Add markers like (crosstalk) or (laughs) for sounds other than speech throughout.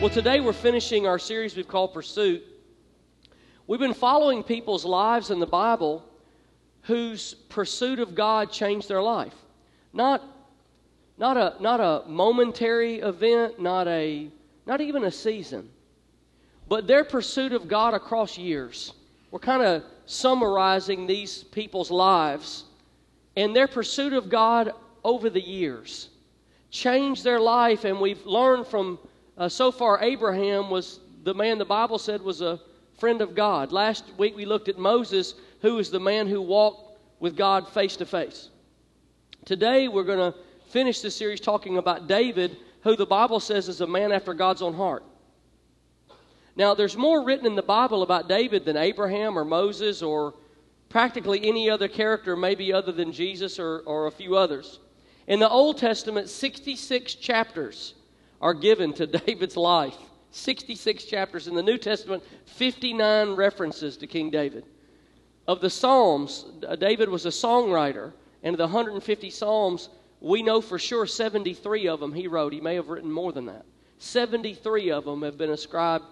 Well, today we're finishing our series we've called Pursuit. We've been following people's lives in the Bible whose pursuit of God changed their life. Not, not, a, not a momentary event, not, a, not even a season, but their pursuit of God across years. We're kind of summarizing these people's lives and their pursuit of God over the years changed their life, and we've learned from uh, so far, Abraham was the man the Bible said was a friend of God. Last week we looked at Moses, who was the man who walked with God face to face. Today we're going to finish the series talking about David, who the Bible says is a man after God's own heart. Now, there's more written in the Bible about David than Abraham or Moses or practically any other character, maybe other than Jesus or, or a few others. In the Old Testament, 66 chapters are given to (laughs) David's life. 66 chapters in the New Testament, 59 references to King David. Of the Psalms, uh, David was a songwriter, and of the 150 Psalms, we know for sure 73 of them he wrote. He may have written more than that. 73 of them have been ascribed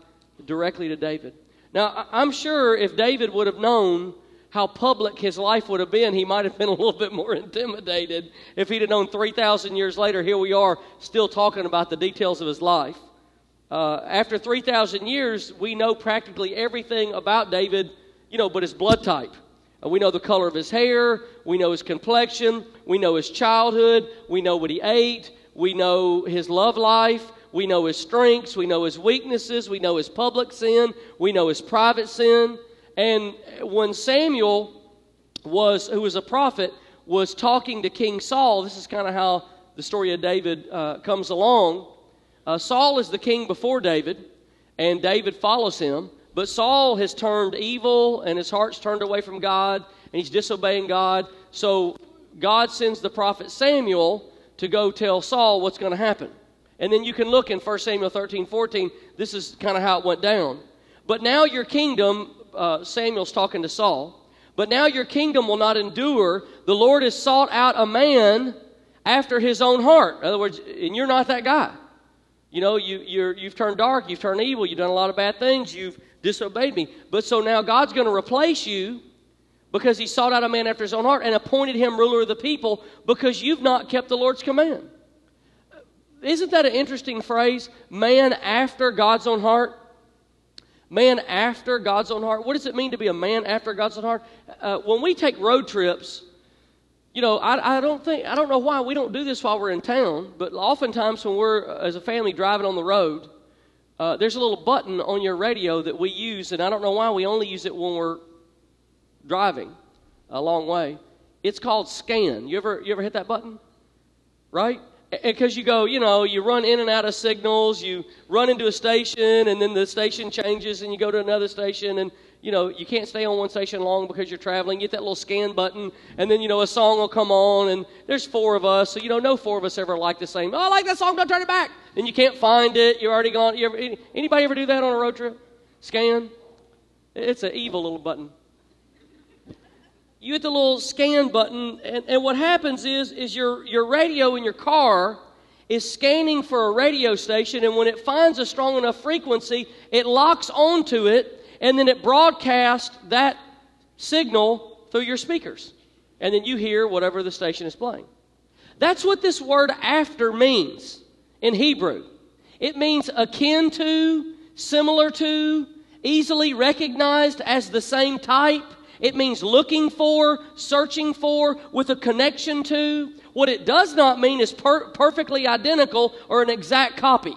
directly to David. Now, I'm sure if David would have known how public his life would have been, he might have been a little bit more intimidated if he'd have known 3,000 years later, here we are still talking about the details of his life. Uh, after 3,000 years, we know practically everything about David, you know, but his blood type. Uh, we know the color of his hair, we know his complexion, we know his childhood, we know what he ate, we know his love life, we know his strengths, we know his weaknesses, we know his public sin, we know his private sin. And when Samuel was, who was a prophet, was talking to King Saul, this is kind of how the story of David uh, comes along. Uh, Saul is the king before David, and David follows him. But Saul has turned evil, and his heart's turned away from God, and he's disobeying God. So God sends the prophet Samuel to go tell Saul what's going to happen. And then you can look in 1 Samuel 13, 14. This is kind of how it went down. But now your kingdom uh, Samuel's talking to Saul. But now your kingdom will not endure. The Lord has sought out a man after his own heart. In other words, and you're not that guy. You know, you, you're, you've turned dark, you've turned evil, you've done a lot of bad things, you've disobeyed me. But so now God's going to replace you because he sought out a man after his own heart and appointed him ruler of the people because you've not kept the Lord's command. Isn't that an interesting phrase? Man after God's own heart? Man after God's own heart. What does it mean to be a man after God's own heart? Uh, when we take road trips, you know, I, I don't think, I don't know why we don't do this while we're in town, but oftentimes when we're, uh, as a family, driving on the road, uh, there's a little button on your radio that we use, and I don't know why we only use it when we're driving a long way. It's called scan. You ever, you ever hit that button? Right? Because you go, you know, you run in and out of signals, you run into a station, and then the station changes, and you go to another station, and you know, you can't stay on one station long because you're traveling. You get that little scan button, and then you know a song will come on, and there's four of us, so you know, no four of us ever like the same. Oh, I like that song, don't turn it back. And you can't find it. You're already gone. You ever, anybody ever do that on a road trip? Scan. It's an evil little button you hit the little scan button, and, and what happens is, is your, your radio in your car is scanning for a radio station, and when it finds a strong enough frequency, it locks onto it, and then it broadcasts that signal through your speakers. And then you hear whatever the station is playing. That's what this word after means in Hebrew. It means akin to, similar to, easily recognized as the same type. It means looking for, searching for, with a connection to. What it does not mean is per- perfectly identical or an exact copy.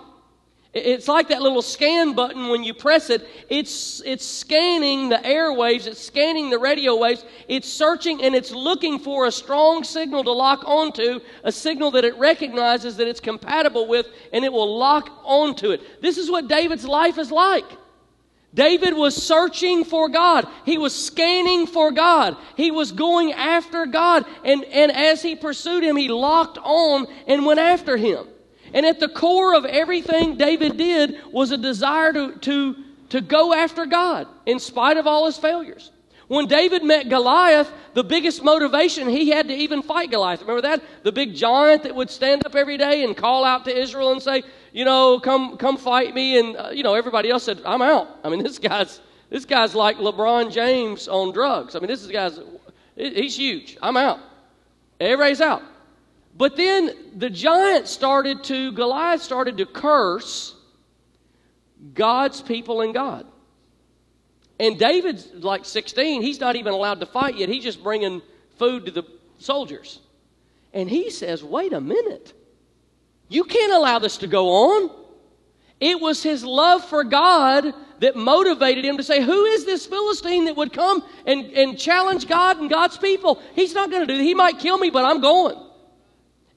It's like that little scan button when you press it. It's, it's scanning the airwaves, it's scanning the radio waves, it's searching and it's looking for a strong signal to lock onto, a signal that it recognizes that it's compatible with, and it will lock onto it. This is what David's life is like. David was searching for God. He was scanning for God. He was going after God. And, and as he pursued him, he locked on and went after him. And at the core of everything David did was a desire to, to, to go after God in spite of all his failures. When David met Goliath, the biggest motivation he had to even fight Goliath. Remember that? The big giant that would stand up every day and call out to Israel and say, you know, come come fight me. And uh, you know, everybody else said, I'm out. I mean, (laughs) this guy's this guy's like LeBron James on drugs. I mean, this is guy's he's huge. I'm out. Everybody's out. But then the giant started to Goliath started to curse God's people and God. And David's like 16. He's not even allowed to fight yet. He's just bringing food to the soldiers. And he says, Wait a minute. You can't allow this to go on. It was his love for God that motivated him to say, Who is this Philistine that would come and, and challenge God and God's people? He's not going to do that. He might kill me, but I'm going.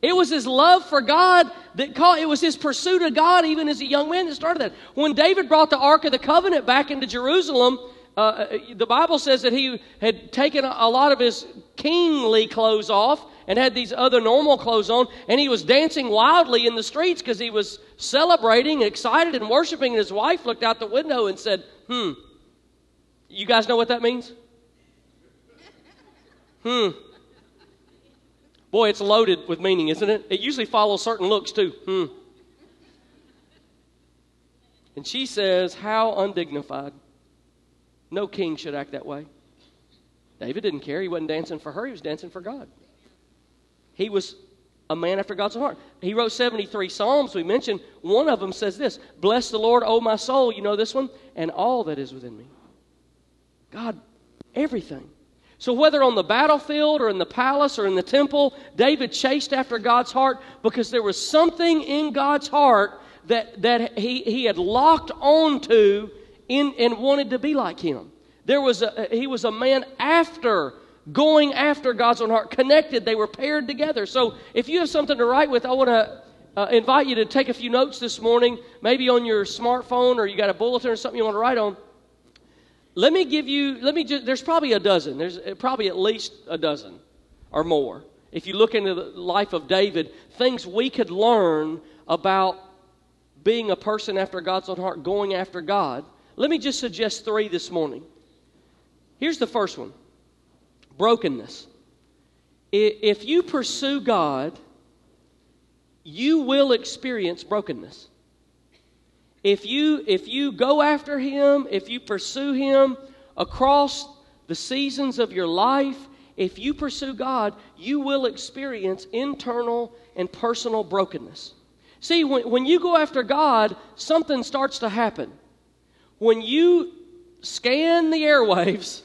It was his love for God that called, it was his pursuit of God even as a young man that started that. When David brought the Ark of the Covenant back into Jerusalem, uh, uh the Bible says that he had taken a lot of his kingly clothes off and had these other normal clothes on, and he was dancing wildly in the streets because he was celebrating, excited, and worshiping. And his wife looked out the window and said, Hmm, you guys know what that means? (laughs) Hmm. Boy, it's loaded with meaning, isn't it? It usually follows certain looks too. Hmm. And she says, How undignified. No king should act that way. David didn't care. He wasn't dancing for her, he was dancing for God. He was a man after God's heart. He wrote 73 Psalms. We mentioned one of them says this Bless the Lord, O my soul. You know this one? And all that is within me. God, everything. So, whether on the battlefield or in the palace or in the temple, David chased after God's heart because there was something in God's heart that, that he, he had locked onto in, and wanted to be like him. There was a, he was a man after going after God's own heart, connected. They were paired together. So if you have something to write with, I want to uh, invite you to take a few notes this morning, maybe on your smartphone or you got a bulletin or something you want to write on. Let me give you, let me just, there's probably a dozen. There's uh, probably at least a dozen or more. If you look into the life of David, things we could learn about being a person after God's own heart, going after God. Let me just suggest three this morning. Here's the first one brokenness. If you pursue God, you will experience brokenness. If you, if you go after Him, if you pursue Him across the seasons of your life, if you pursue God, you will experience internal and personal brokenness. See, when, when you go after God, something starts to happen. When you scan the airwaves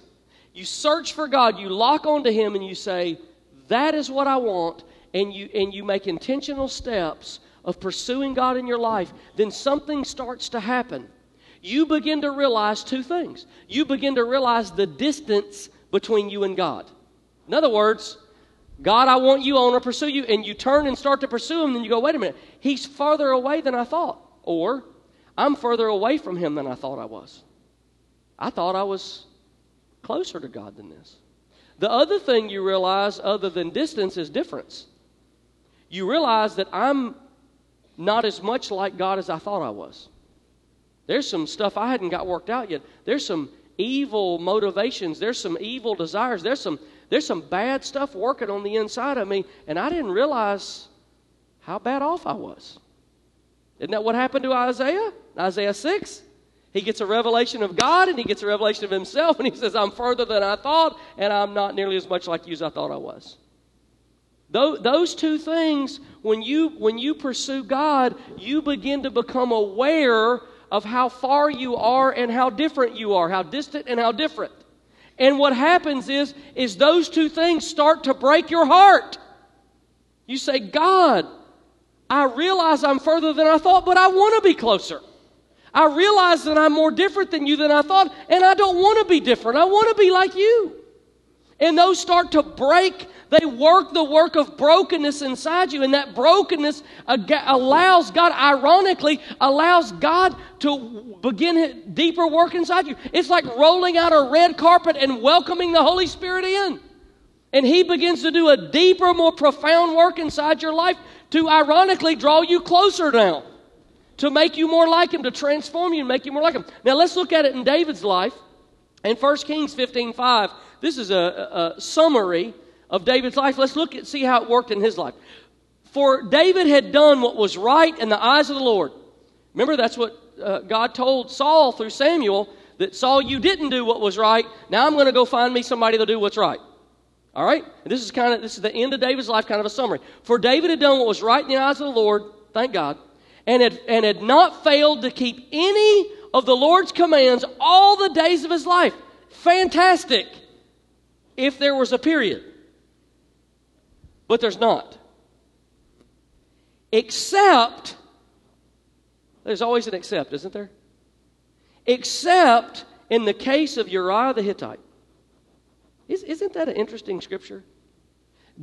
you search for God, you lock onto Him, and you say, That is what I want, and you, and you make intentional steps of pursuing God in your life, then something starts to happen. You begin to realize two things. You begin to realize the distance between you and God. In other words, God, I want you, I want to pursue you, and you turn and start to pursue him, then you go, wait a minute, he's farther away than I thought. Or, I'm further away from him than I thought I was. I thought I was closer to God than this. The other thing you realize, other than distance, is difference. You realize that I'm not as much like God as I thought I was. There's some stuff I hadn't got worked out yet. There's some evil motivations. There's some evil desires. There's some there's some bad stuff working on the inside of me, and I didn't realize how bad off I was. Isn't that what happened to Isaiah? Isaiah 6? He gets a revelation of God and he gets a revelation of himself, and he says, I'm further than I thought, and I'm not nearly as much like you as I thought I was. Those two things, when you, when you pursue God, you begin to become aware of how far you are and how different you are, how distant and how different. And what happens is, is those two things start to break your heart. You say, God, I realize I'm further than I thought, but I want to be closer. I realize that I'm more different than you than I thought, and I don't want to be different. I want to be like you. And those start to break. They work the work of brokenness inside you, and that brokenness allows God, ironically, allows God to begin deeper work inside you. It's like rolling out a red carpet and welcoming the Holy Spirit in. And He begins to do a deeper, more profound work inside your life to ironically draw you closer now to make you more like him, to transform you and make you more like him. Now let's look at it in David's life. In 1 Kings 15 5, this is a, a summary of David's life. Let's look at see how it worked in his life. For David had done what was right in the eyes of the Lord. Remember, that's what uh, God told Saul through Samuel that Saul, you didn't do what was right. Now I'm going to go find me somebody to do what's right. All right? And this is kind of this is the end of David's life, kind of a summary. For David had done what was right in the eyes of the Lord, thank God, and had, and had not failed to keep any of the Lord's commands all the days of his life. Fantastic. If there was a period. But there's not. Except, there's always an except, isn't there? Except in the case of Uriah the Hittite. Isn't that an interesting scripture?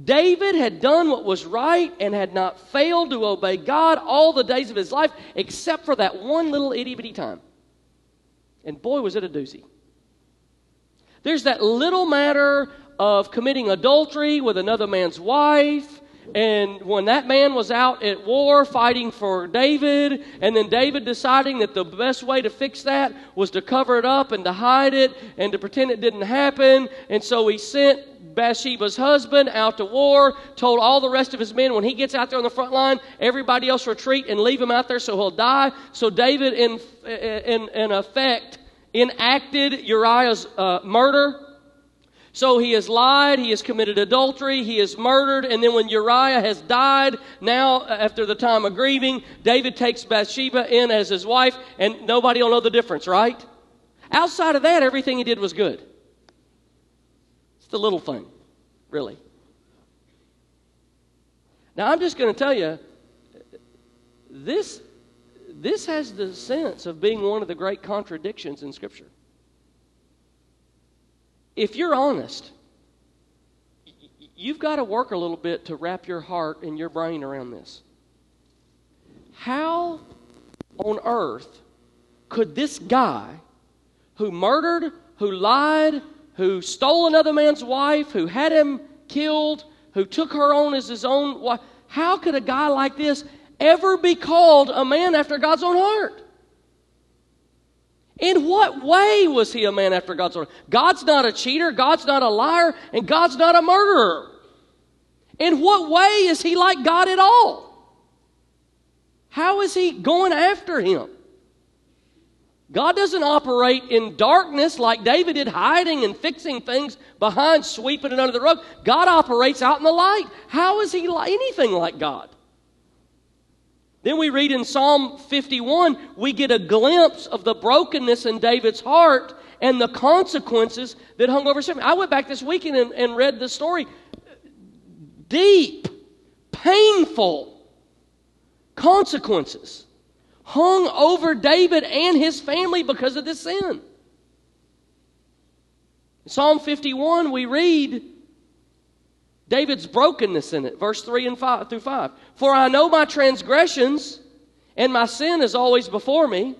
David had done what was right and had not failed to obey God all the days of his life, except for that one little itty bitty time. And boy, was it a doozy. There's that little matter of committing adultery with another man's wife. And when that man was out at war fighting for David, and then David deciding that the best way to fix that was to cover it up and to hide it and to pretend it didn't happen. And so he sent Bathsheba's husband out to war, told all the rest of his men when he gets out there on the front line, everybody else retreat and leave him out there so he'll die. So David, in, in, in effect, enacted Uriah's uh, murder. So he has lied, he has committed adultery, he has murdered, and then when Uriah has died, now uh, after the time of grieving, David takes Bathsheba in as his wife, and nobody will know the difference, right? Outside of that, everything he did was good. It's the little thing, really. Now, I'm just going to tell you this, this has the sense of being one of the great contradictions in Scripture if you're honest, you've got to work a little bit to wrap your heart and your brain around this. How on earth could this guy who murdered, who lied, who stole another man's wife, who had him killed, who took her on as his own wife, how could a guy like this ever be called a man after God's own heart? In what way was he a man after God's own? God's not a cheater, God's not a liar, and God's not a murderer. In what way is he like God at all? How is he going after him? God doesn't operate in darkness like David did, hiding and fixing things behind, sweeping it under the rug. God operates out in the light. How is he anything like God? Then we read in Psalm 51, we get a glimpse of the brokenness in David's heart and the consequences that hung over him. I went back this weekend and, and read the story. Deep, painful consequences hung over David and his family because of this sin. In Psalm 51, we read David's brokenness in it, verse 3 and 5 through 5. For I know my transgressions, and my sin is always before me.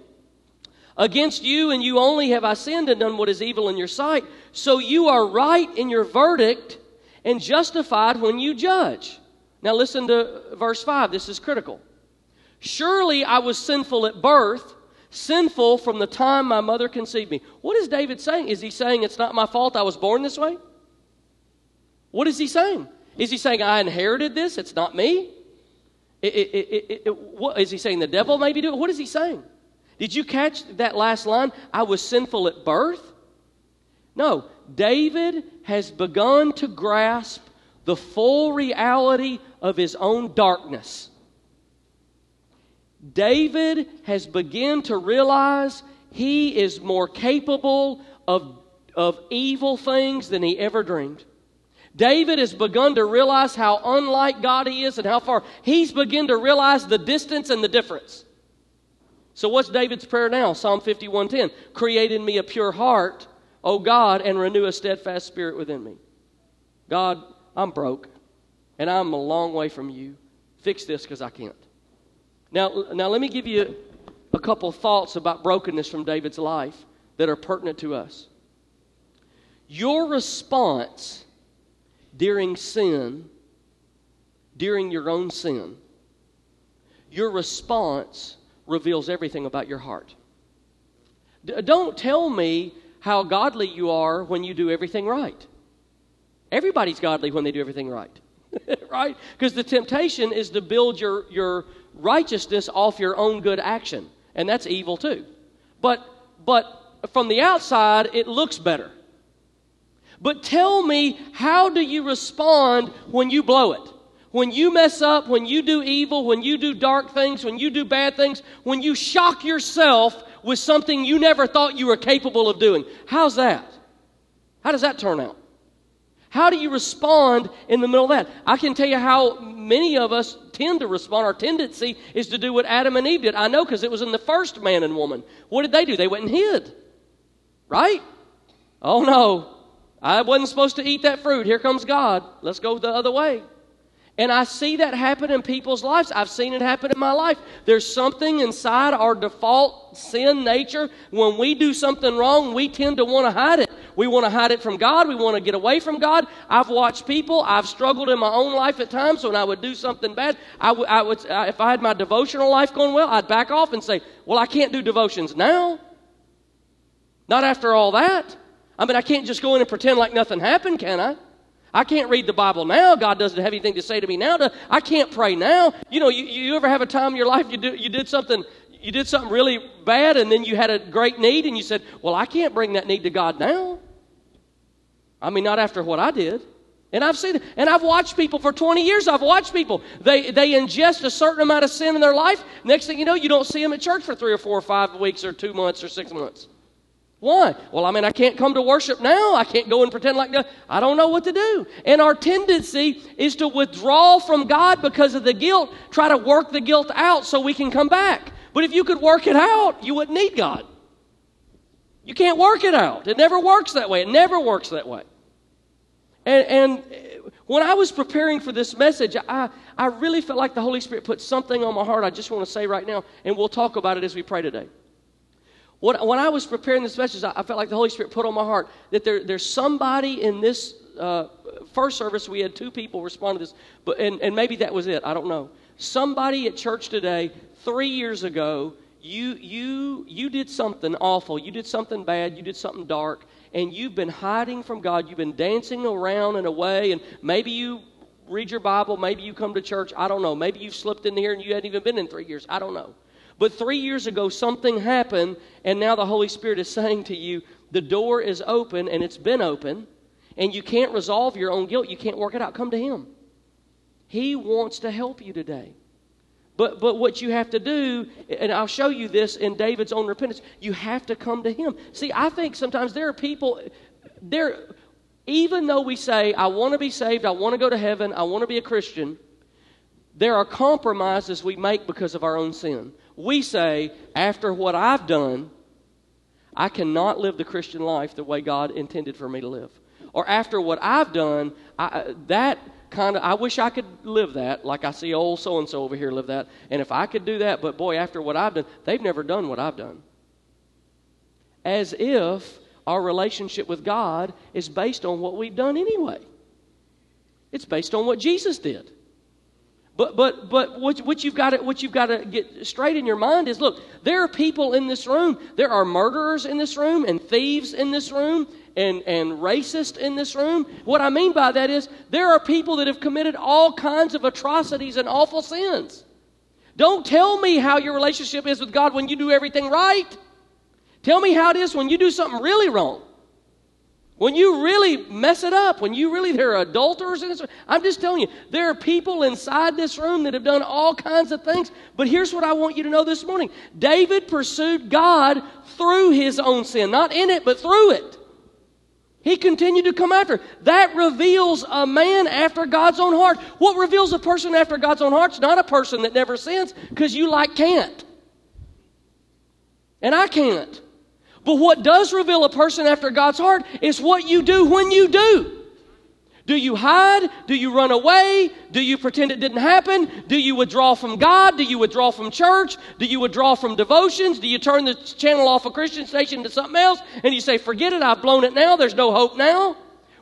Against you and you only have I sinned and done what is evil in your sight. So you are right in your verdict and justified when you judge. Now listen to verse 5. This is critical. Surely I was sinful at birth, sinful from the time my mother conceived me. What is David saying? Is he saying it's not my fault I was born this way? What is he saying? Is he saying I inherited this? It's not me? It, it, it, what, is he saying the devil maybe do it? What is he saying? Did you catch that last line? I was sinful at birth? No. David has begun to grasp the full reality of his own darkness. David has begun to realize he is more capable of, of evil things than he ever dreamed. David has begun to realize how unlike God he is and how far he's begun to realize the distance and the difference. So what's David's prayer now? Psalm 51:10. Create in me a pure heart, O God, and renew a steadfast spirit within me. God, I'm broke and I'm a long way from you. Fix this because I can't. Now, now let me give you a couple thoughts about brokenness from David's life that are pertinent to us. Your response during sin, during your own sin, your response reveals everything about your heart. D- don't tell me how godly you are when you do everything right. Everybody's godly when they do everything right. (laughs) right? Because the temptation is to build your, your righteousness off your own good action. And that's evil too. But but from the outside it looks better. But tell me, how do you respond when you blow it? When you mess up, when you do evil, when you do dark things, when you do bad things, when you shock yourself with something you never thought you were capable of doing. How's that? How does that turn out? How do you respond in the middle of that? I can tell you how many of us tend to respond. Our tendency is to do what Adam and Eve did. I know because it was in the first man and woman. What did they do? They went and hid. Right? Oh no. I wasn't supposed to eat that fruit. Here comes God. Let's go the other way. And I see that happen in people's lives. I've seen it happen in my life. There's something inside our default sin nature. When we do something wrong, we tend to want to hide it. We want to hide it from God. We want to get away from God. I've watched people. I've struggled in my own life at times when I would do something bad. I, w- I would, uh, if I had my devotional life going well, I'd back off and say, Well, I can't do devotions now. Not after all that. I mean, I can't just go in and pretend like nothing happened, can I? I can't read the Bible now. God doesn't have anything to say to me now. To, I can't pray now. You know, you, you ever have a time in your life you, do, you did something you did something really bad and then you had a great need and you said, Well, I can't bring that need to God now. I mean, not after what I did. And I've seen. And I've watched people for 20 years. I've watched people. They, they ingest a certain amount of sin in their life. Next thing you know, you don't see them at church for three or four or five weeks or two months or six months. Why? Well, I mean, I can't come to worship now. I can't go and pretend like that. I don't know what to do. And our tendency is to withdraw from God because of the guilt, try to work the guilt out so we can come back. But if you could work it out, you wouldn't need God. You can't work it out. It never works that way. It never works that way. And, and when I was preparing for this message, I, I really felt like the Holy Spirit put something on my heart I just want to say right now, and we'll talk about it as we pray today. When, when I was preparing this message, I, I, felt like the Holy Spirit put on my heart that there, there's somebody in this uh, first service, we had two people respond to this, but, and, and maybe that was it. I don't know. Somebody at church today, three years ago, you, you, you did something awful. You did something bad. You did something dark. And you've been hiding from God. You've been dancing around and away. And maybe you read your Bible. Maybe you come to church. I don't know. Maybe you've slipped in here and you hadn't even been in three years. I don't know. But three years ago, something happened, and now the Holy Spirit is saying to you, the door is open, and it's been open, and you can't resolve your own guilt. You can't work it out. Come to Him. He wants to help you today. But, but what you have to do, and I'll show you this in David's own repentance, you have to come to Him. See, I think sometimes there are people, there, even though we say, I want to be saved, I want to go to heaven, I want to be a Christian, there are compromises we make because of our own sin we say, after what I've done, I cannot live the Christian life the way God intended for me to live. Or after what I've done, I, uh, that kind of, I wish I could live that, like I see old so and so over here live that. And if I could do that, but boy, after what I've done, they've never done what I've done. As if our relationship with God is based on what we've done anyway. It's based on what Jesus did. But but but what, what you've got to what you've got to get straight in your mind is look, there are people in this room. There are murderers in this room and thieves in this room and, and racists in this room. What I mean by that is there are people that have committed all kinds of atrocities and awful sins. Don't tell me how your relationship is with God when you do everything right. Tell me how it is when you do something really wrong. When you really mess it up, when you really, there are adulterers in this I'm just telling you, there are people inside this room that have done all kinds of things. But here's what I want you to know this morning David pursued God through his own sin, not in it, but through it. He continued to come after. That reveals a man after God's own heart. What reveals a person after God's own heart is not a person that never sins, because you like can't. And I can't. But what does reveal a person after God's heart is what you do when you do. Do you hide? Do you run away? Do you pretend it didn't happen? Do you withdraw from God? Do you withdraw from church? Do you withdraw from devotions? Do you turn the channel off a Christian station to something else and you say, forget it, I've blown it now, there's no hope now?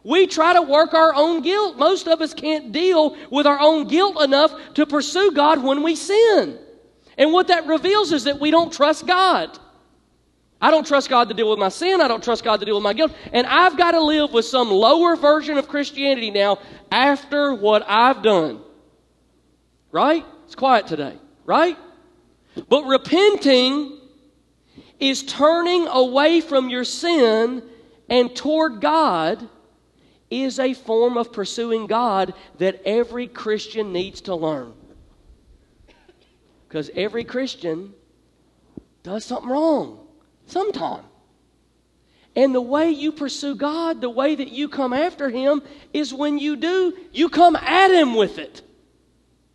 We try to work our own guilt. Most of us can't deal with our own guilt enough to pursue God when we sin. And what that reveals is that we don't trust God. I don't trust God to deal with my sin. I don't trust God to deal with my guilt. And I've got to live with some lower version of Christianity now after what I've done. Right? It's quiet today. Right? But repenting is turning away from your sin and toward God is a form of pursuing God that every Christian needs to learn. Because every Christian does something wrong sometime. And the way you pursue God, the way that you come after Him, is when you do, you come at Him with it.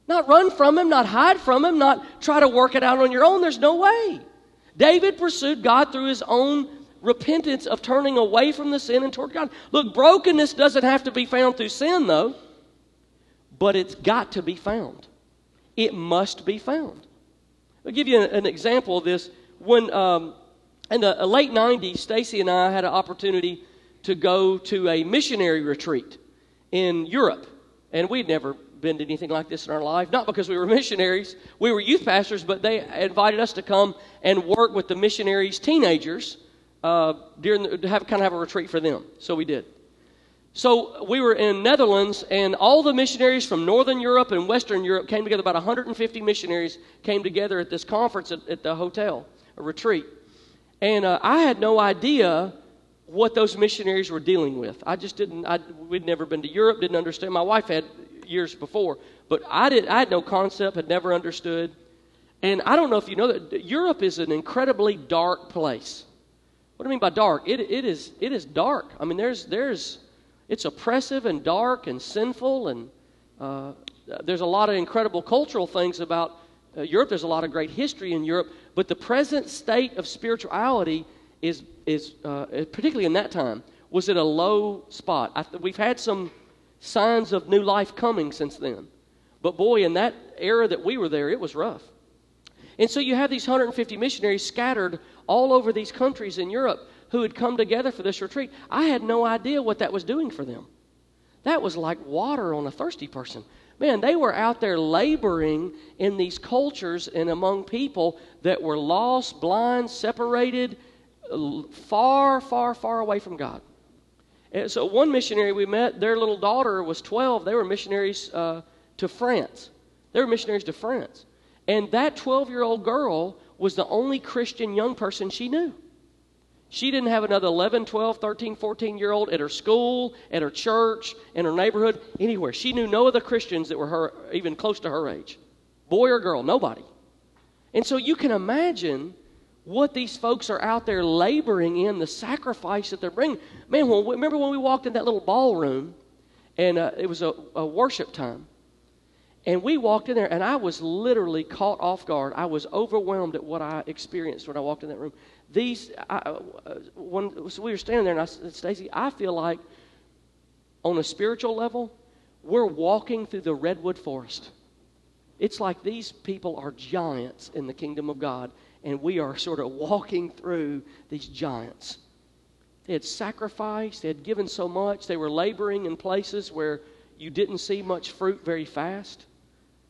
Not run from Him, not hide from Him, not try to work it out on your own. There's no way. David pursued God through his own repentance of turning away from the sin and toward God. Look, brokenness doesn't have to be found through sin, though, but it's got to be found. It must be found. I'll give you an, example of this. When um, in the late 90s, Stacy and I had an opportunity to go to a missionary retreat in Europe. And we'd never been to anything like this in our life. Not because we were missionaries, we were youth pastors, but they invited us to come and work with the missionaries' teenagers uh, during the, to have kind of have a retreat for them. So we did. So we were in Netherlands, and all the missionaries from Northern Europe and Western Europe came together. About 150 missionaries came together at this conference at, at the hotel, a retreat. And uh, I had no idea what those missionaries were dealing with. I just didn't. I, we'd never been to Europe, didn't understand. My wife had years before, but I did. I had no concept, had never understood. And I don't know if you know that Europe is an incredibly dark place. What do I mean by dark? It, it is it is dark. I mean, there's there's it's oppressive and dark and sinful, and uh, there's a lot of incredible cultural things about Europe. There's a lot of great history in Europe, but the present state of spirituality is, is uh, particularly in that time, was at a low spot. Th- we've had some signs of new life coming since then. But boy, in that era that we were there, it was rough. And so you have these 150 missionaries scattered all over these countries in Europe who had come together for this retreat. I had no idea what that was doing for them. That was like water on a thirsty person. Man, they were out there laboring in these cultures and among people that were lost, blind, separated, far, far, far away from God. And so, one missionary we met, their little daughter was 12. They were missionaries uh, to France. They were missionaries to France. And that 12 year old girl was the only Christian young person she knew. She didn't have another 11, 12, 13, 14 year old at her school, at her church, in her neighborhood, anywhere. She knew no other Christians that were her, even close to her age. Boy or girl, nobody. And so you can imagine what these folks are out there laboring in, the sacrifice that they're bringing. Man, well, remember when we walked in that little ballroom and uh, it was a, a worship time? And we walked in there, and I was literally caught off guard. I was overwhelmed at what I experienced when I walked in that room. These, I, when so we were standing there, and I said, Stacy, I feel like on a spiritual level, we're walking through the redwood forest. It's like these people are giants in the kingdom of God, and we are sort of walking through these giants. They had sacrificed, they had given so much, they were laboring in places where you didn't see much fruit very fast.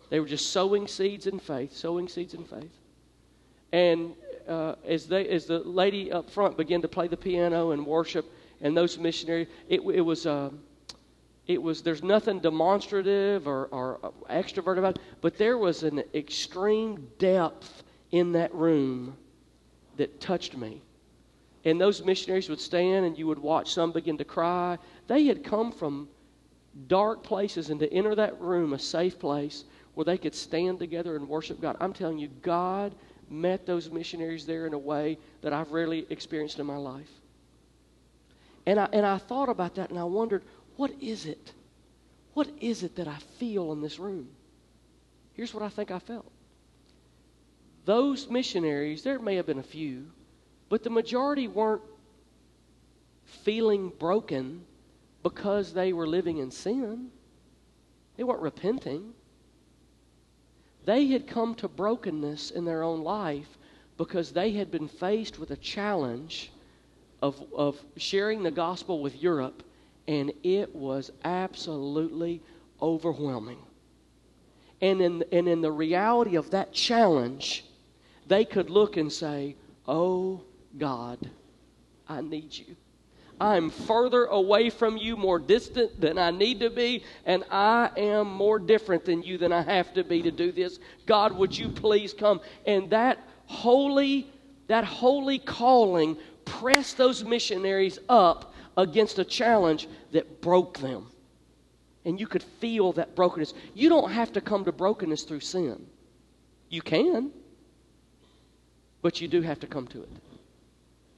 They were just sowing seeds in faith, sowing seeds in faith. And uh, as, they, as the lady up front began to play the piano and worship, and those missionaries, it, it was. Uh, it was there's nothing demonstrative or, or extrovert about it, but there was an extreme depth in that room that touched me. And those missionaries would stand and you would watch some begin to cry. They had come from dark places and to enter that room, a safe place where they could stand together and worship God. I'm telling you, God met those missionaries there in a way that I've rarely experienced in my life. And I, and I thought about that and I wondered, what is it? What is it that I feel in this room? Here's what I think I felt. Those missionaries, there may have been a few, but the majority weren't feeling broken because they were living in sin. They weren't repenting. They had come to brokenness in their own life because they had been faced with a challenge of, of sharing the gospel with Europe, and it was absolutely overwhelming. And in, and in the reality of that challenge, they could look and say, Oh God, I need you. I'm further away from you, more distant than I need to be, and I am more different than you than I have to be to do this. God, would you please come? And that holy, that holy calling pressed those missionaries up against a challenge that broke them. And you could feel that brokenness. You don't have to come to brokenness through sin. You can, but you do have to come to it.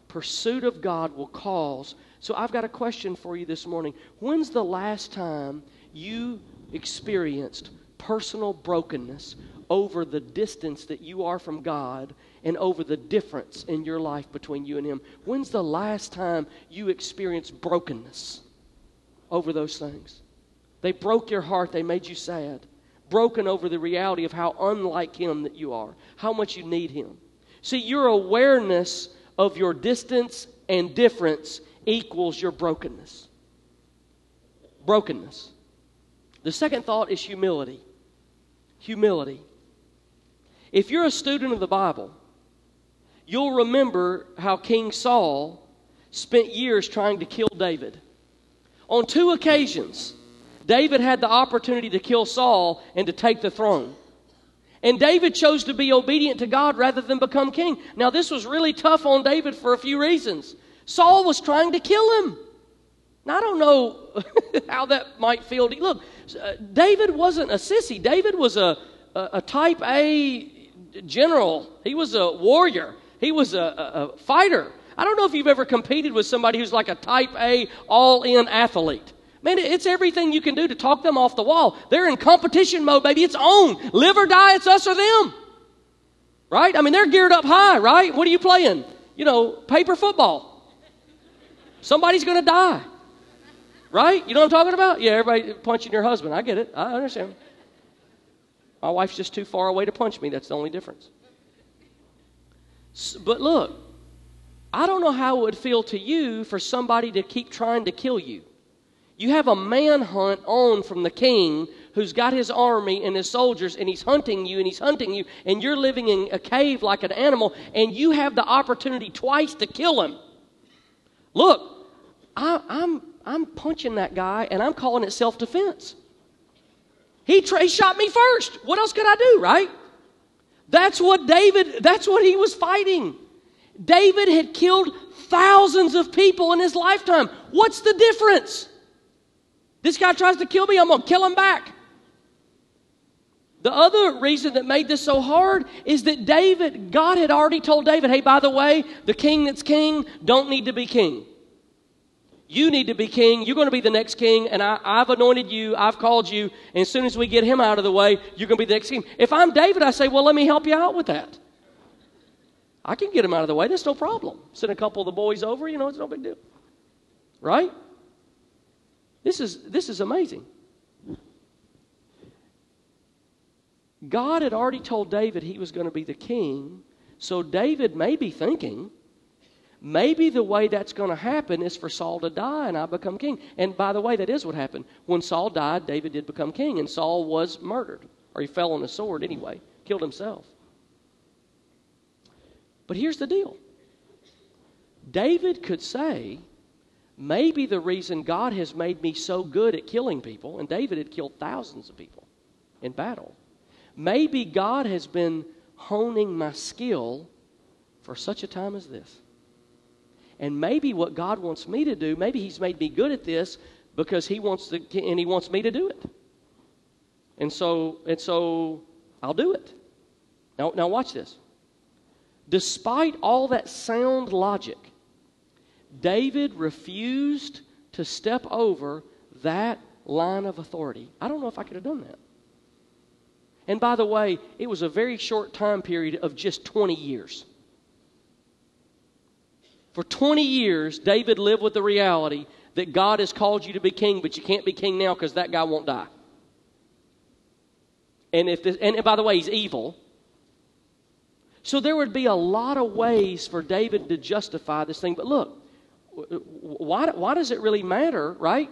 Pursuit of God will cause. So I've got a question for you this morning. When's the last time you experienced personal brokenness over the distance that you are from God and over the difference in your life between you and Him? When's the last time you experienced brokenness over those things? They broke your heart, they made you sad. Broken over the reality of how unlike Him that you are, how much you need Him. See, your awareness of your distance and difference equals your brokenness. Brokenness. The second thought is humility. Humility. If you're a student of the Bible, you'll remember how King Saul spent years trying to kill David. On two occasions, David had the opportunity to kill Saul and to take the throne. And David chose to be obedient to God rather than become king. Now, this was really tough on David for a few reasons. Saul was trying to kill him. Now, I don't know (laughs) how that might feel. Look, uh, David wasn't a sissy. David was a, a, a, type A general, he was a warrior, he was a, a fighter. I don't know if you've ever competed with somebody who's like a type A all in athlete. Man, it's everything you can do to talk them off the wall. They're in competition mode, baby. It's on. Live or die, it's us or them. Right? I mean, they're geared up high, right? What are you playing? You know, paper football. Somebody's going to die. Right? You know what I'm talking about? Yeah, everybody punching your husband. I get it. I understand. My wife's just too far away to punch me. That's the only difference. But look, I don't know how it would feel to you for somebody to keep trying to kill you. You have a manhunt on from the king who's got his army and his soldiers, and he's hunting you and he's hunting you, and you're living in a cave like an animal, and you have the opportunity twice to kill him. Look, I, I'm, I'm punching that guy, and I'm calling it self defense. He, tra- shot me first. What else could I do, right? That's what David, that's what he was fighting. David had killed thousands of people in his lifetime. What's the difference? This guy tries to kill me, I'm going to kill him back. The other reason that made this so hard is that David, God had already told David, hey, by the way, the king that's king don't need to be king. You need to be king. You're going to be the next king, and I, have anointed you. I've called you. And as soon as we get him out of the way, you're going to be the next king. If I'm David, I say, well, let me help you out with that. I can get him out of the way. That's no problem. Send a couple of the boys over. You know, it's no big deal. Right? This is, this is amazing. God had already told David he was going to be the king, so David may be thinking, maybe the way that's going to happen is for Saul to die and I become king. And by the way, that is what happened. When Saul died, David did become king, and Saul was murdered, or he fell on a sword anyway, killed himself. But here's the deal David could say, maybe the reason God has made me so good at killing people, and David had killed thousands of people in battle, maybe God has been honing my skill for such a time as this. And maybe what God wants me to do, maybe He's made me good at this because He wants to, and He wants me to do it. And so, and so I'll do it. Now, now watch this. Despite all that sound logic, David refused to step over that line of authority. I don't know if I could have done that. And by the way, it was a very short time period of just 20 years. For 20 years, David lived with the reality that God has called you to be king, but you can't be king now because that guy won't die. And if this, and by the way, he's evil. So there would be a lot of ways for David to justify this thing. But look, why, why does it really matter, right?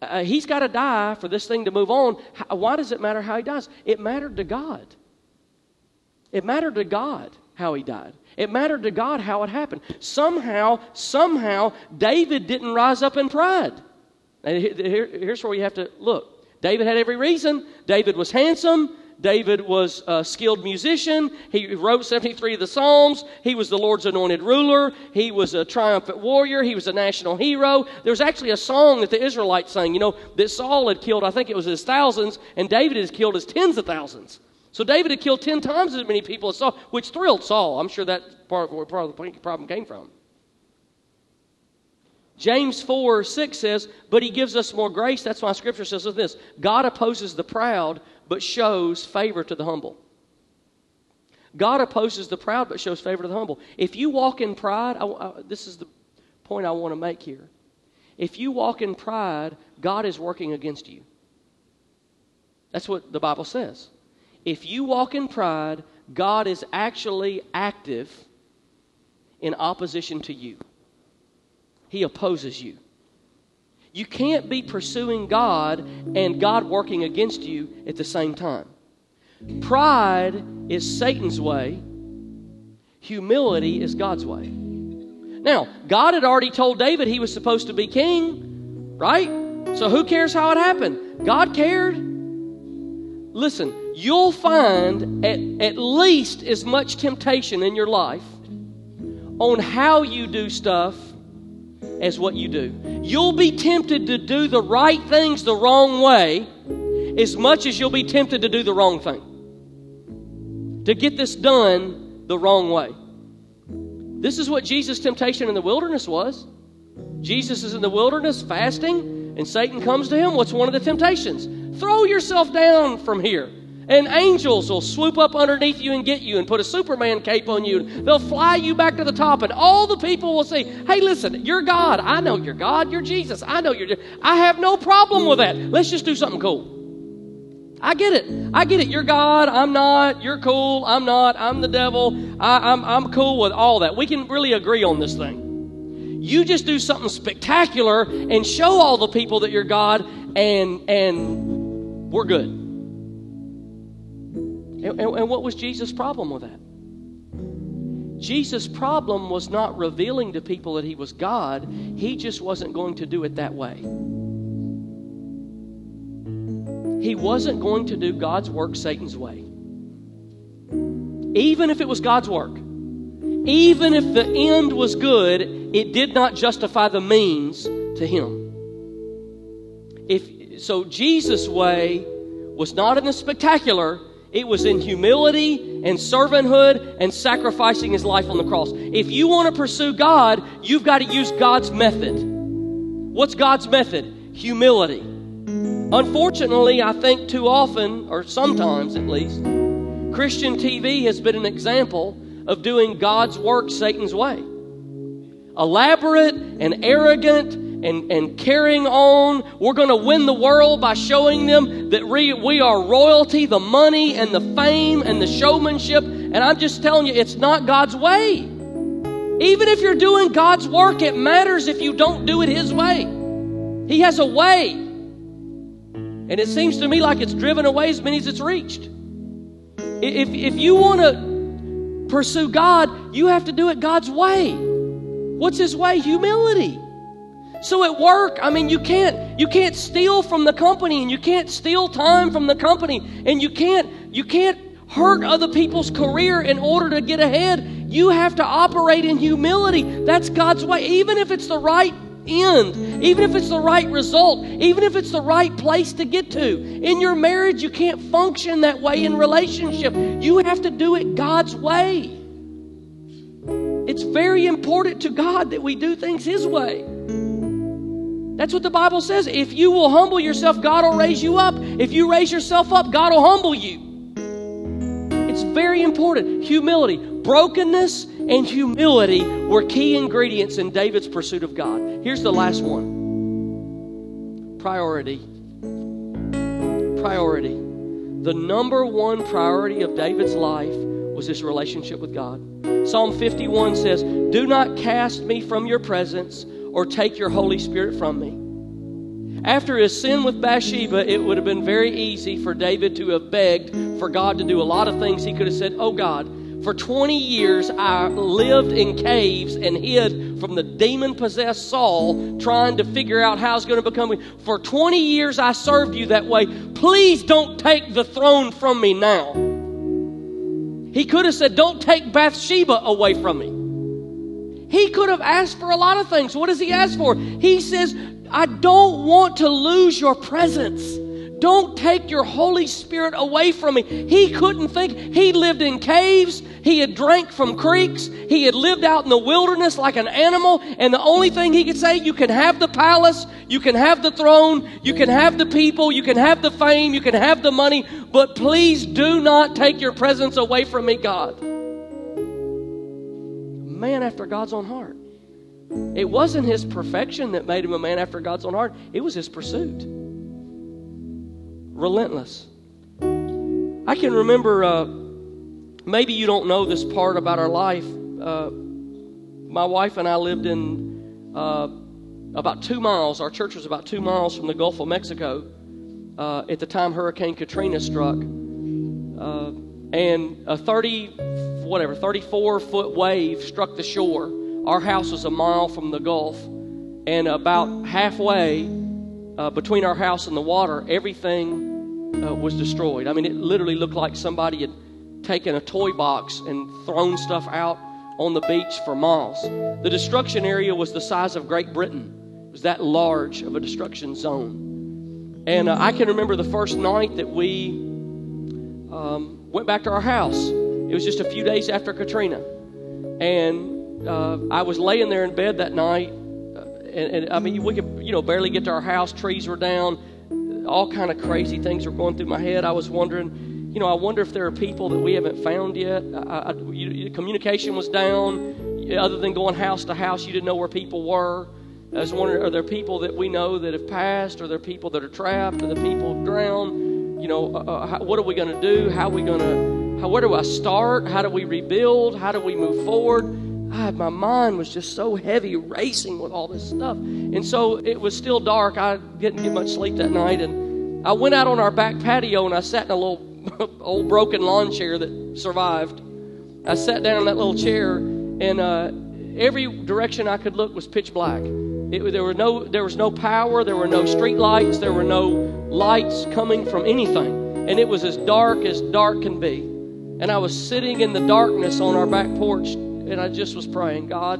Uh, he's got to die for this thing to move on. How, why does it matter how he dies? It mattered to God. It mattered to God. how he died. It mattered to God how it happened. Somehow, somehow, David didn't rise up in pride. And here, here's where you have to look. David had every reason. David was handsome. David was a skilled musician. He wrote 73 of the Psalms. He was the Lord's anointed ruler. He was a triumphant warrior. He was a national hero. There's actually a song that the Israelites sang, you know, that Saul had killed, I think it was his thousands, and David has killed his tens of thousands. So David had killed 10 times as many people as Saul, which thrilled Saul. I'm sure that's part, where part of the problem came from. James 4 6 says, But he gives us more grace. That's why scripture says this God opposes the proud, but shows favor to the humble. God opposes the proud, but shows favor to the humble. If you walk in pride, I, I, this is the point I want to make here. If you walk in pride, God is working against you. That's what the Bible says. If you walk in pride, God is actually active in opposition to you. He opposes you. You can't be pursuing God and God working against you at the same time. Pride is Satan's way, humility is God's way. Now, God had already told David he was supposed to be king, right? So who cares how it happened? God cared. Listen, you'll find at, at least as much temptation in your life on how you do stuff as what you do. You'll be tempted to do the right things the wrong way as much as you'll be tempted to do the wrong thing. To get this done the wrong way. This is what Jesus' temptation in the wilderness was. Jesus is in the wilderness fasting, and Satan comes to him. What's one of the temptations? Throw yourself down from here and angels will swoop up underneath you and get you and put a Superman cape on you. They'll fly you back to the top, and all the people will say, Hey, listen, you're God. I know you're God. You're Jesus. I know you're. I have no problem with that. Let's just do something cool. I get it. I get it. You're God. I'm not. You're cool. I'm not. I'm the devil. I, I'm, I'm cool with all that. We can really agree on this thing. You just do something spectacular and show all the people that you're God, and and we're good. And, and, and what was Jesus' problem with that? Jesus' problem was not revealing to people that he was God, he just wasn't going to do it that way. He wasn't going to do God's work Satan's way. Even if it was God's work, even if the end was good, it did not justify the means to him. If so Jesus' way was not in the spectacular, it was in humility and servanthood and sacrificing his life on the cross. If you want to pursue God, you've got to use God's method. What's God's method? Humility. Unfortunately, I think too often, or sometimes at least, Christian TV has been an example of doing God's work Satan's way. Elaborate and arrogant and, and carrying on. We're going to win the world by showing them that we, we are royalty, the money and the fame and the showmanship. And I'm just telling you, it's not God's way. Even if you're doing God's work, it matters if you don't do it His way. He has a way. And it seems to me like it's driven away as many as it's reached. If, if you want to pursue God, you have to do it God's way. What's His way? Humility. So at work, I mean, you can't you can't steal from the company, and you can't steal time from the company, and you can't you can't hurt other people's career in order to get ahead. You have to operate in humility. That's God's way, even if it's the right end, even if it's the right result, even if it's the right place to get to. In your marriage, you can't function that way in relationship. You have to do it God's way. It's very important to God that we do things His way. That's what the Bible says. If you will humble yourself, God will raise you up. If you raise yourself up, God will humble you. It's very important. Humility, brokenness, and humility were key ingredients in David's pursuit of God. Here's the last one priority. Priority. The number one priority of David's life was his relationship with God. Psalm 51 says, Do not cast me from your presence or take your Holy Spirit from me. After his sin with Bathsheba, it would have been very easy for David to have begged for God to do a lot of things. He could have said, Oh God, For 20 years, I lived in caves and hid from the demon possessed Saul, trying to figure out how I was going to become. Me. For 20 years, I served you that way. Please don't take the throne from me now. He could have said, Don't take Bathsheba away from me. He could have asked for a lot of things. What does he ask for? He says, I don't want to lose your presence. Don't take your Holy Spirit away from me. He couldn't think. He lived in caves. He had drank from creeks. He had lived out in the wilderness like an animal. And the only thing he could say, you can have the palace, you can have the throne, you can have the people, you can have the fame, you can have the money, but please do not take your presence away from me, God. Man after God's own heart. It wasn't his perfection that made him a man after God's own heart, it was his pursuit relentless. I can remember, uh, maybe you don't know this part about our life. Uh, my wife and I lived in uh, about two miles, our church was about two miles from the Gulf of Mexico uh, at the time Hurricane Katrina struck. And a 30, whatever, 34 foot wave struck the shore. Our house was a mile from the Gulf. And about halfway, uh, between our house and the water, everything uh, was destroyed. I mean, it literally looked like somebody had taken a toy box and thrown stuff out on the beach for miles. The destruction area was the size of Great Britain. It was that large of a destruction zone. And uh, I can remember the first night that we um, went back to our house. It was just a few days after Katrina. And uh, I was laying there in bed that night and, and, I mean, we could, you know, barely get to our house. Trees were down. All kind of crazy things were going through my head. I was wondering, you know, I wonder if there are people that we haven't found yet. I, I, you, communication was down. Other than going house to house, you didn't know where people were. I was wondering, are there people that we know that have passed? Are there people that are trapped? Are there people drowned? You know, uh, uh how, what are we going to do? How are we going to? Where do I start? How do we rebuild? How do we move forward? I, my mind was just so heavy, racing with all this stuff. And so it was still dark. I didn't get much sleep that night. And I went out on our back patio and I sat in a little (laughs) old broken lawn chair that survived. I sat down in that little chair, and uh, every direction I could look was pitch black. It, there, were no, there was no power, there were no street lights, there were no lights coming from anything. And it was as dark as dark can be. And I was sitting in the darkness on our back porch and I just was praying, God,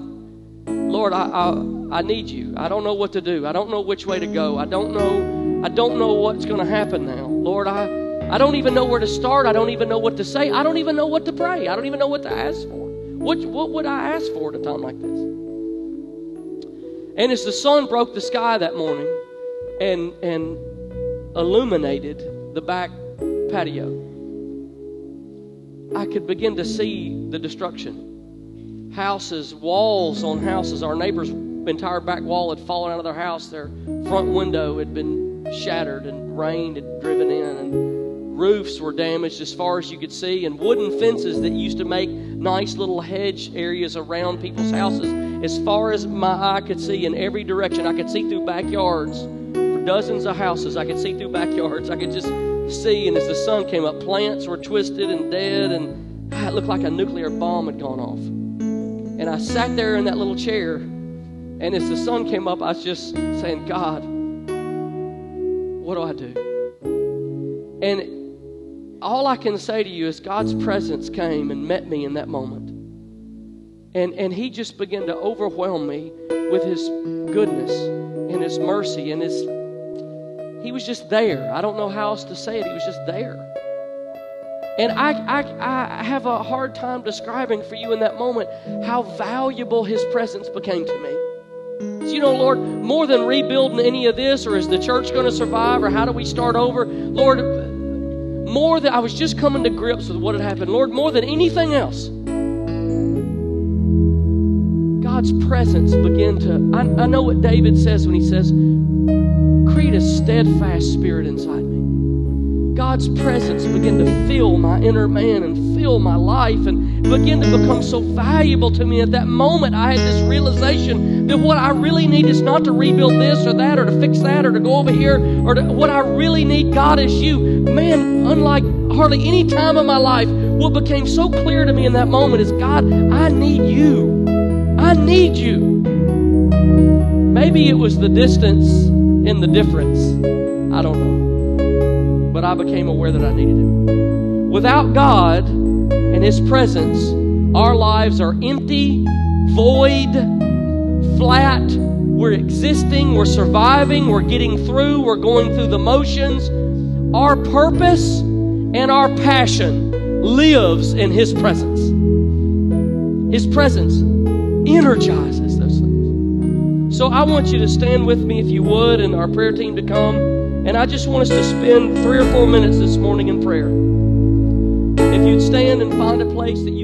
Lord, I, I, I need you. I don't know what to do. I don't know which way to go. I don't know. I don't know what's going to happen now. Lord, I, I don't even know where to start. I don't even know what to say. I don't even know what to pray. I don't even know what to ask for. What, what would I ask for at a time like this? And as the sun broke the sky that morning and, and illuminated the back patio, I could begin to see the destruction houses, walls on houses. Our neighbor's entire back wall had fallen out of their house. Their front window had been shattered, and rain had driven in, and roofs were damaged as far as you could see, and wooden fences that used to make nice little hedge areas around people's houses. As far as my eye could see in every direction, I could see through backyards for dozens of houses. I could see through backyards. I could just see, and as the sun came up, plants were twisted and dead, and ah, it looked like a nuclear bomb had gone off. And I sat there in that little chair. And as the sun came up, I was just saying, God, what do I do? And all I can say to you is God's presence came and met me in that moment. And, and He just began to overwhelm me with His goodness and His mercy and His. He was just there. I don't know how else to say it. He was just there. And I, I, I have a hard time describing for you in that moment how valuable His presence became to me. You know, Lord, more than rebuilding any of this, or is the church going to survive, or how do we start over? Lord, more than I was just coming to grips with what had happened. Lord, more than anything else, God's presence began to. I, I know what David says when he says, create a steadfast spirit inside me. God's presence begin to fill my inner man and fill my life and begin to become so valuable to me. At that moment, I had this realization that what I really need is not to rebuild this or that or to fix that or to go over here or to, what I really need, God, is you. Man, unlike hardly any time in my life what became so clear to me in that moment is God, I need you. I need you. Maybe it was the distance and the difference. I don't know. But I became aware that I needed Him. Without God and His presence, our lives are empty, void, flat. We're existing, we're surviving, we're getting through, we're going through the motions. Our purpose and our passion lives in His presence. His presence energizes those things. So I want you to stand with me if you would, and our prayer team to come. And I just want us to spend three or four minutes this morning in prayer. If you'd stand and find a place that you